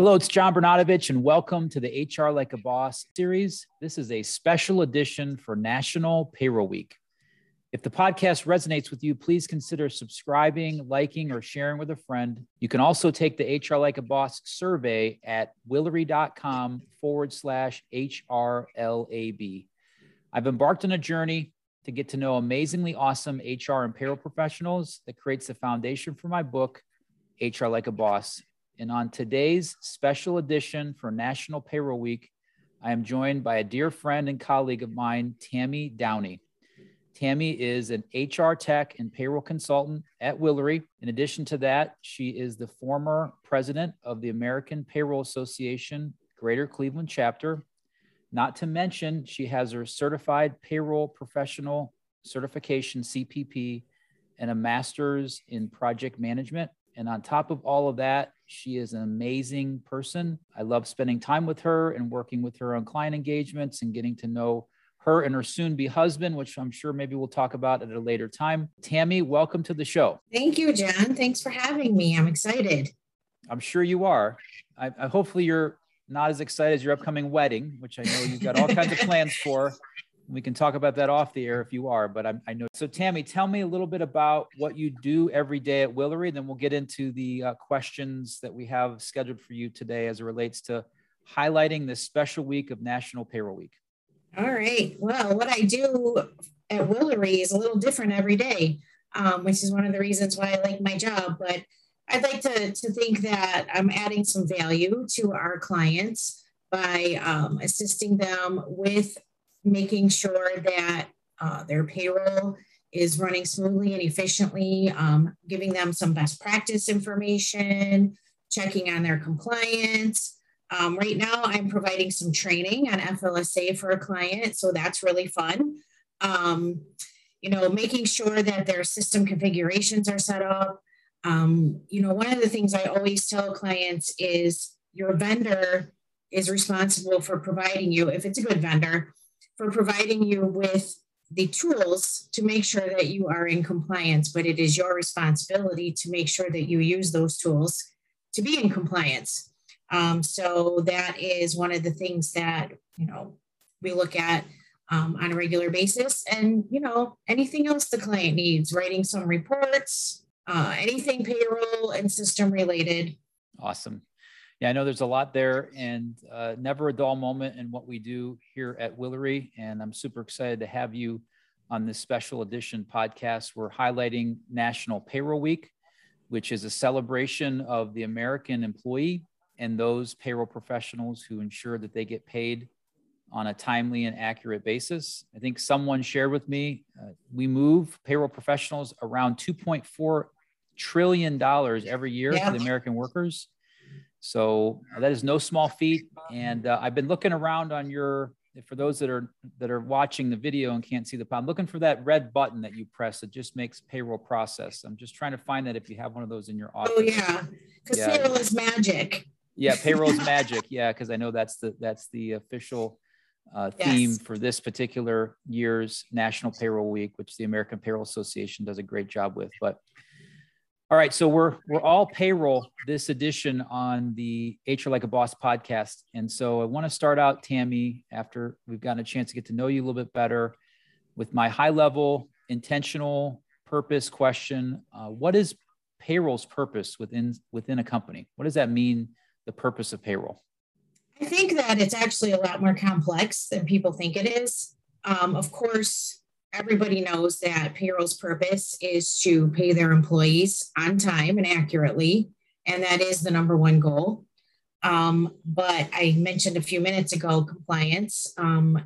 Hello, it's John Bernadovich, and welcome to the HR Like a Boss series. This is a special edition for National Payroll Week. If the podcast resonates with you, please consider subscribing, liking, or sharing with a friend. You can also take the HR Like a Boss survey at willory.com forward slash HRLAB. I've embarked on a journey to get to know amazingly awesome HR and payroll professionals that creates the foundation for my book, HR Like a Boss and on today's special edition for National Payroll Week, I am joined by a dear friend and colleague of mine, Tammy Downey. Tammy is an HR tech and payroll consultant at Willory. In addition to that, she is the former president of the American Payroll Association Greater Cleveland chapter. Not to mention, she has her certified payroll professional certification, CPP, and a master's in project management. And on top of all of that, she is an amazing person. I love spending time with her and working with her on client engagements and getting to know her and her soon be husband, which I'm sure maybe we'll talk about at a later time. Tammy, welcome to the show. Thank you, John. Thanks for having me. I'm excited. I'm sure you are. I, I hopefully you're not as excited as your upcoming wedding, which I know you've got all kinds of plans for. We can talk about that off the air if you are, but I, I know. So, Tammy, tell me a little bit about what you do every day at Willory. Then we'll get into the uh, questions that we have scheduled for you today as it relates to highlighting this special week of National Payroll Week. All right. Well, what I do at Willory is a little different every day, um, which is one of the reasons why I like my job. But I'd like to, to think that I'm adding some value to our clients by um, assisting them with making sure that uh, their payroll is running smoothly and efficiently, um, giving them some best practice information, checking on their compliance. Um, right now, I'm providing some training on FLSA for a client, so that's really fun. Um, you know, making sure that their system configurations are set up. Um, you know, one of the things I always tell clients is your vendor is responsible for providing you, if it's a good vendor, for providing you with the tools to make sure that you are in compliance, but it is your responsibility to make sure that you use those tools to be in compliance. Um, so that is one of the things that you know we look at um, on a regular basis, and you know anything else the client needs, writing some reports, uh, anything payroll and system related. Awesome yeah, I know there's a lot there and uh, never a dull moment in what we do here at Willory. And I'm super excited to have you on this special edition podcast. We're highlighting National Payroll Week, which is a celebration of the American employee and those payroll professionals who ensure that they get paid on a timely and accurate basis. I think someone shared with me uh, we move payroll professionals around $2.4 trillion every year yeah. to the American workers. So uh, that is no small feat. And uh, I've been looking around on your, for those that are that are watching the video and can't see the I'm looking for that red button that you press. It just makes payroll process. I'm just trying to find that if you have one of those in your office. Oh yeah, because yeah. payroll is magic. Yeah, payroll is magic. Yeah, because I know that's the that's the official uh, theme yes. for this particular year's National Payroll Week, which the American Payroll Association does a great job with. But all right, so we're we're all payroll this edition on the HR Like a Boss podcast, and so I want to start out, Tammy, after we've gotten a chance to get to know you a little bit better, with my high level intentional purpose question: uh, What is payroll's purpose within within a company? What does that mean? The purpose of payroll? I think that it's actually a lot more complex than people think it is. Um, of course, everybody knows that payroll's purpose is to pay their employees on time and accurately, and that is the number one goal. Um, but I mentioned a few minutes ago compliance. Um,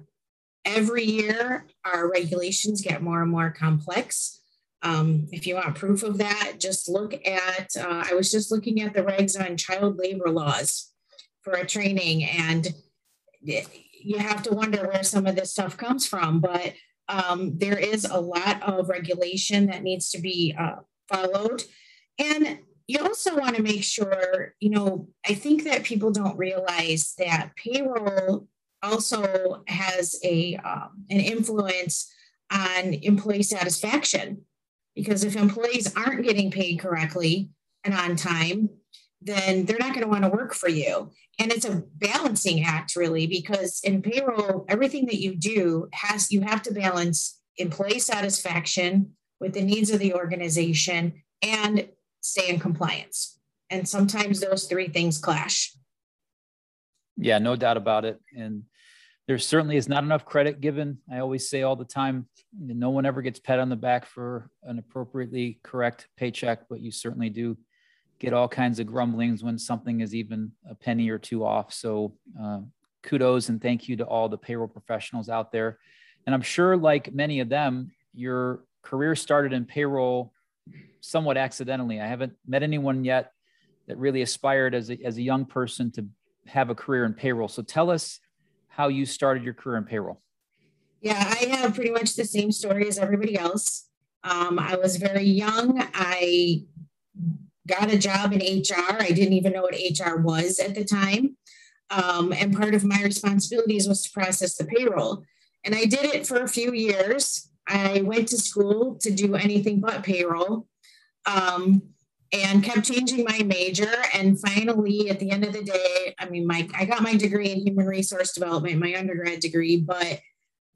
every year, our regulations get more and more complex. Um, if you want proof of that, just look at, uh, I was just looking at the regs on child labor laws for a training, and you have to wonder where some of this stuff comes from. But um, there is a lot of regulation that needs to be uh, followed. And you also want to make sure, you know, I think that people don't realize that payroll also has a um, an influence on employee satisfaction because if employees aren't getting paid correctly and on time, then they're not going to want to work for you. And it's a balancing act, really, because in payroll, everything that you do has you have to balance employee satisfaction with the needs of the organization and stay in compliance. And sometimes those three things clash. Yeah, no doubt about it. And there certainly is not enough credit given. I always say all the time, no one ever gets pat on the back for an appropriately correct paycheck, but you certainly do get all kinds of grumblings when something is even a penny or two off. So uh, kudos and thank you to all the payroll professionals out there. And I'm sure, like many of them, your career started in payroll somewhat accidentally. I haven't met anyone yet that really aspired as a, as a young person to have a career in payroll. So tell us how you started your career in payroll. Yeah, I have pretty much the same story as everybody else. Um, I was very young. I got a job in HR. I didn't even know what HR was at the time. Um, and part of my responsibilities was to process the payroll. And I did it for a few years. I went to school to do anything but payroll um, and kept changing my major. And finally, at the end of the day, I mean, my I got my degree in human resource development, my undergrad degree, but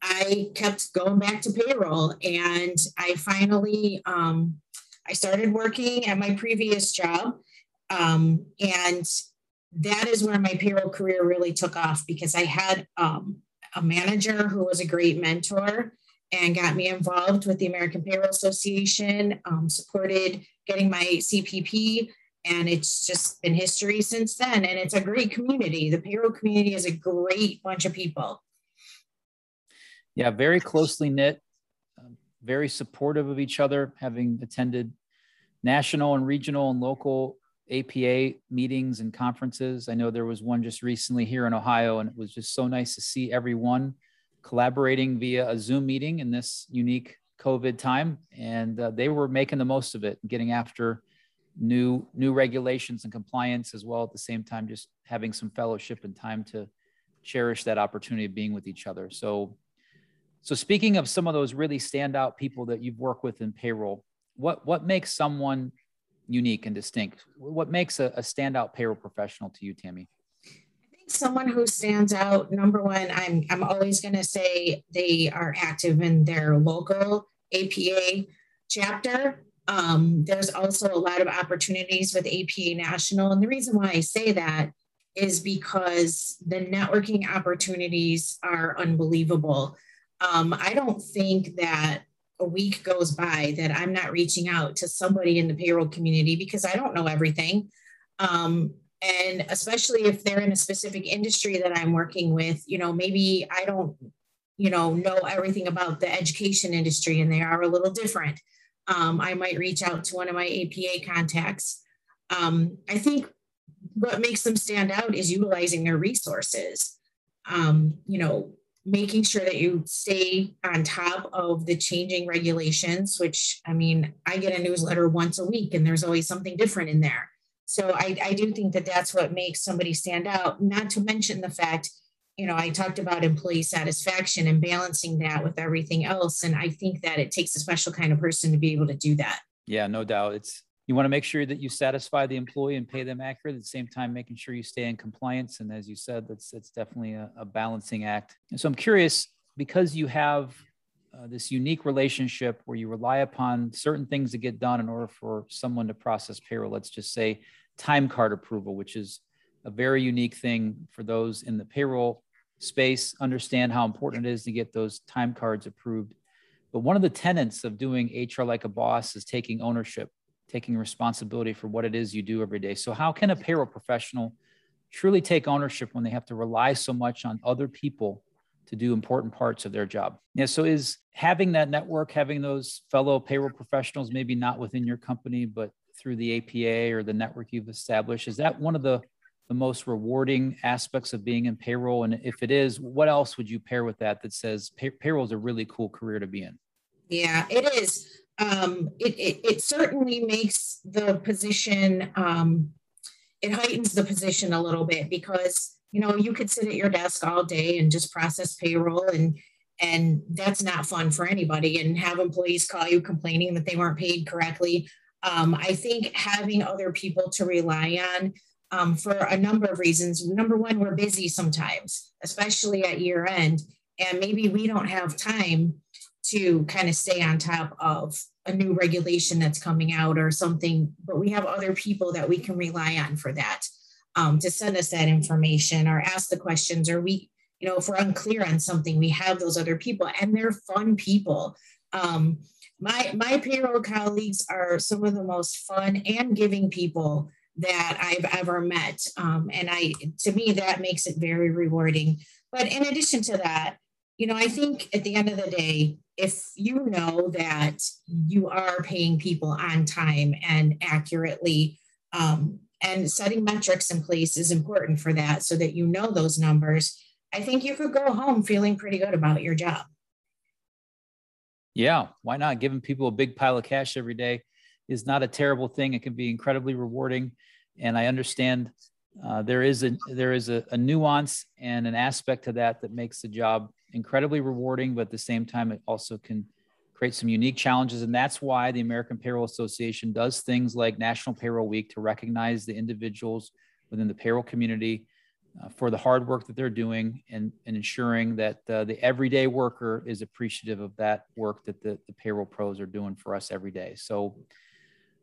I kept going back to payroll. And I finally um, I started working at my previous job. Um, and that is where my payroll career really took off because I had um, a manager who was a great mentor and got me involved with the American Payroll Association, um, supported getting my CPP, and it's just been history since then. And it's a great community. The payroll community is a great bunch of people. Yeah, very closely knit, very supportive of each other, having attended national and regional and local APA meetings and conferences. I know there was one just recently here in Ohio, and it was just so nice to see everyone collaborating via a Zoom meeting in this unique COVID time. And uh, they were making the most of it, getting after new new regulations and compliance as well at the same time just having some fellowship and time to cherish that opportunity of being with each other so so speaking of some of those really standout people that you've worked with in payroll what what makes someone unique and distinct? What makes a, a standout payroll professional to you, Tammy? I think someone who stands out. Number one, I'm I'm always going to say they are active in their local APA chapter. Um, there's also a lot of opportunities with APA National, and the reason why I say that is because the networking opportunities are unbelievable. Um, I don't think that a week goes by that I'm not reaching out to somebody in the payroll community because I don't know everything. Um, and especially if they're in a specific industry that I'm working with, you know, maybe I don't, you know, know everything about the education industry and they are a little different. Um, I might reach out to one of my APA contacts. Um, I think what makes them stand out is utilizing their resources. Um, you know, making sure that you stay on top of the changing regulations, which I mean, I get a newsletter once a week and there's always something different in there. So I, I do think that that's what makes somebody stand out, not to mention the fact, you know, I talked about employee satisfaction and balancing that with everything else. And I think that it takes a special kind of person to be able to do that. Yeah, no doubt. It's you want to make sure that you satisfy the employee and pay them accurate at the same time making sure you stay in compliance and as you said that's that's definitely a, a balancing act. And so i'm curious because you have uh, this unique relationship where you rely upon certain things to get done in order for someone to process payroll let's just say time card approval which is a very unique thing for those in the payroll space understand how important it is to get those time cards approved. But one of the tenets of doing hr like a boss is taking ownership taking responsibility for what it is you do every day. So, how can a payroll professional truly take ownership when they have to rely so much on other people to do important parts of their job? Yeah. So, is having that network, having those fellow payroll professionals, maybe not within your company, but through the APA or the network you've established, is that one of the the most rewarding aspects of being in payroll? And if it is, what else would you pair with that that says pay- payroll is a really cool career to be in? Yeah, it is um, it, it, it, certainly makes the position, um, it heightens the position a little bit because, you know, you could sit at your desk all day and just process payroll and, and that's not fun for anybody and have employees call you complaining that they weren't paid correctly. Um, I think having other people to rely on um, for a number of reasons. Number one, we're busy sometimes, especially at year end, and maybe we don't have time to kind of stay on top of a new regulation that's coming out or something, but we have other people that we can rely on for that um, to send us that information or ask the questions or we, you know, if we're unclear on something, we have those other people and they're fun people. Um, my, my payroll colleagues are some of the most fun and giving people that I've ever met. Um, and I, to me, that makes it very rewarding. But in addition to that, you know, I think at the end of the day, if you know that you are paying people on time and accurately, um, and setting metrics in place is important for that so that you know those numbers, I think you could go home feeling pretty good about your job. Yeah, why not? Giving people a big pile of cash every day is not a terrible thing. It can be incredibly rewarding, and I understand uh, there is a there is a, a, nuance and an aspect to that that makes the job incredibly rewarding, but at the same time, it also can create some unique challenges. And that's why the American Payroll Association does things like National Payroll Week to recognize the individuals within the payroll community uh, for the hard work that they're doing and, and ensuring that uh, the everyday worker is appreciative of that work that the, the payroll pros are doing for us every day. So,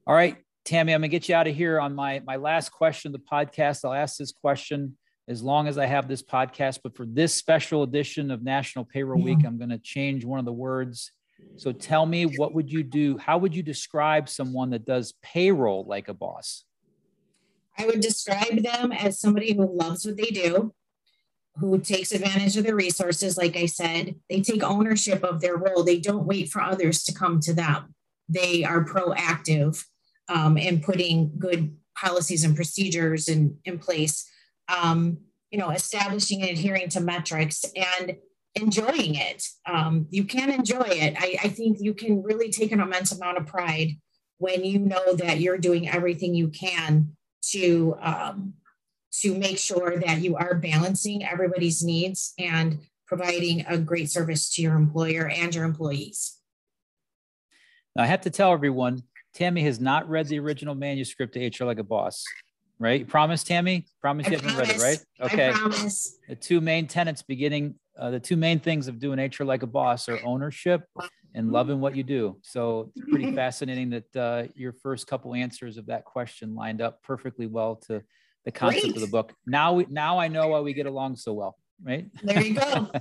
all right, Tammy, I'm gonna get you out of here on my, my last question of the podcast. I'll ask this question as long as I have this podcast. But for this special edition of National Payroll Week, mm-hmm. I'm going to change one of the words. So tell me, what would you do? How would you describe someone that does payroll like a boss? I would describe them as somebody who loves what they do, who takes advantage of their resources. Like I said, they take ownership of their role. They don't wait for others to come to them. They are proactive um, in putting good policies and procedures in, in place um, you know, establishing and adhering to metrics and enjoying it. Um, you can enjoy it. I, I think you can really take an immense amount of pride when you know that you're doing everything you can to um, to make sure that you are balancing everybody's needs and providing a great service to your employer and your employees. Now, I have to tell everyone, Tammy has not read the original manuscript to HR Like a Boss right? You promise, Tammy? Promise I you haven't read it, right? Okay. I promise. The two main tenets beginning, uh, the two main things of doing HR like a boss are ownership and loving what you do. So it's pretty fascinating that uh, your first couple answers of that question lined up perfectly well to the concept Great. of the book. Now we now I know why we get along so well, right? There you go.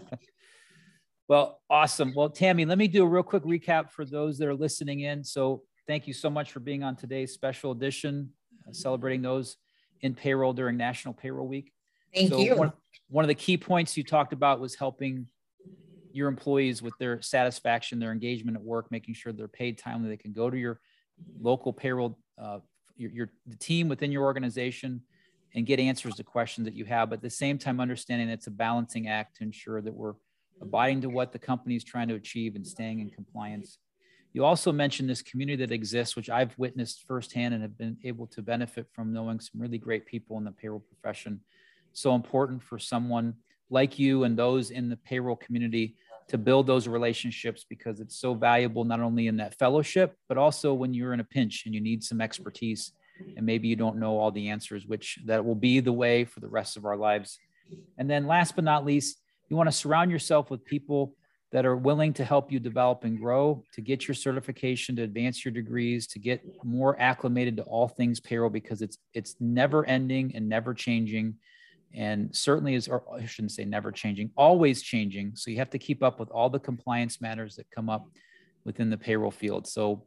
well, awesome. Well, Tammy, let me do a real quick recap for those that are listening in. So thank you so much for being on today's special edition, uh, celebrating those in payroll during National Payroll Week. Thank so you. One, one of the key points you talked about was helping your employees with their satisfaction, their engagement at work, making sure they're paid timely. They can go to your local payroll, uh, your, your the team within your organization, and get answers to questions that you have. But at the same time, understanding it's a balancing act to ensure that we're abiding to what the company is trying to achieve and staying in compliance you also mentioned this community that exists, which I've witnessed firsthand and have been able to benefit from knowing some really great people in the payroll profession. So important for someone like you and those in the payroll community to build those relationships because it's so valuable not only in that fellowship but also when you're in a pinch and you need some expertise and maybe you don't know all the answers which that will be the way for the rest of our lives and then last but not least you want to surround yourself with people that are willing to help you develop and grow, to get your certification, to advance your degrees, to get more acclimated to all things payroll because it's it's never ending and never changing, and certainly is, or I shouldn't say never changing, always changing. So you have to keep up with all the compliance matters that come up within the payroll field. So.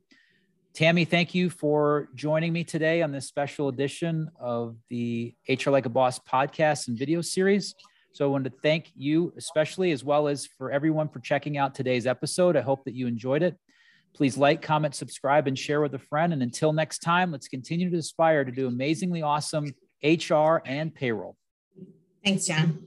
Tammy, thank you for joining me today on this special edition of the HR Like a Boss podcast and video series. So I wanted to thank you, especially as well as for everyone for checking out today's episode. I hope that you enjoyed it. Please like, comment, subscribe, and share with a friend. And until next time, let's continue to aspire to do amazingly awesome HR and payroll. Thanks, John.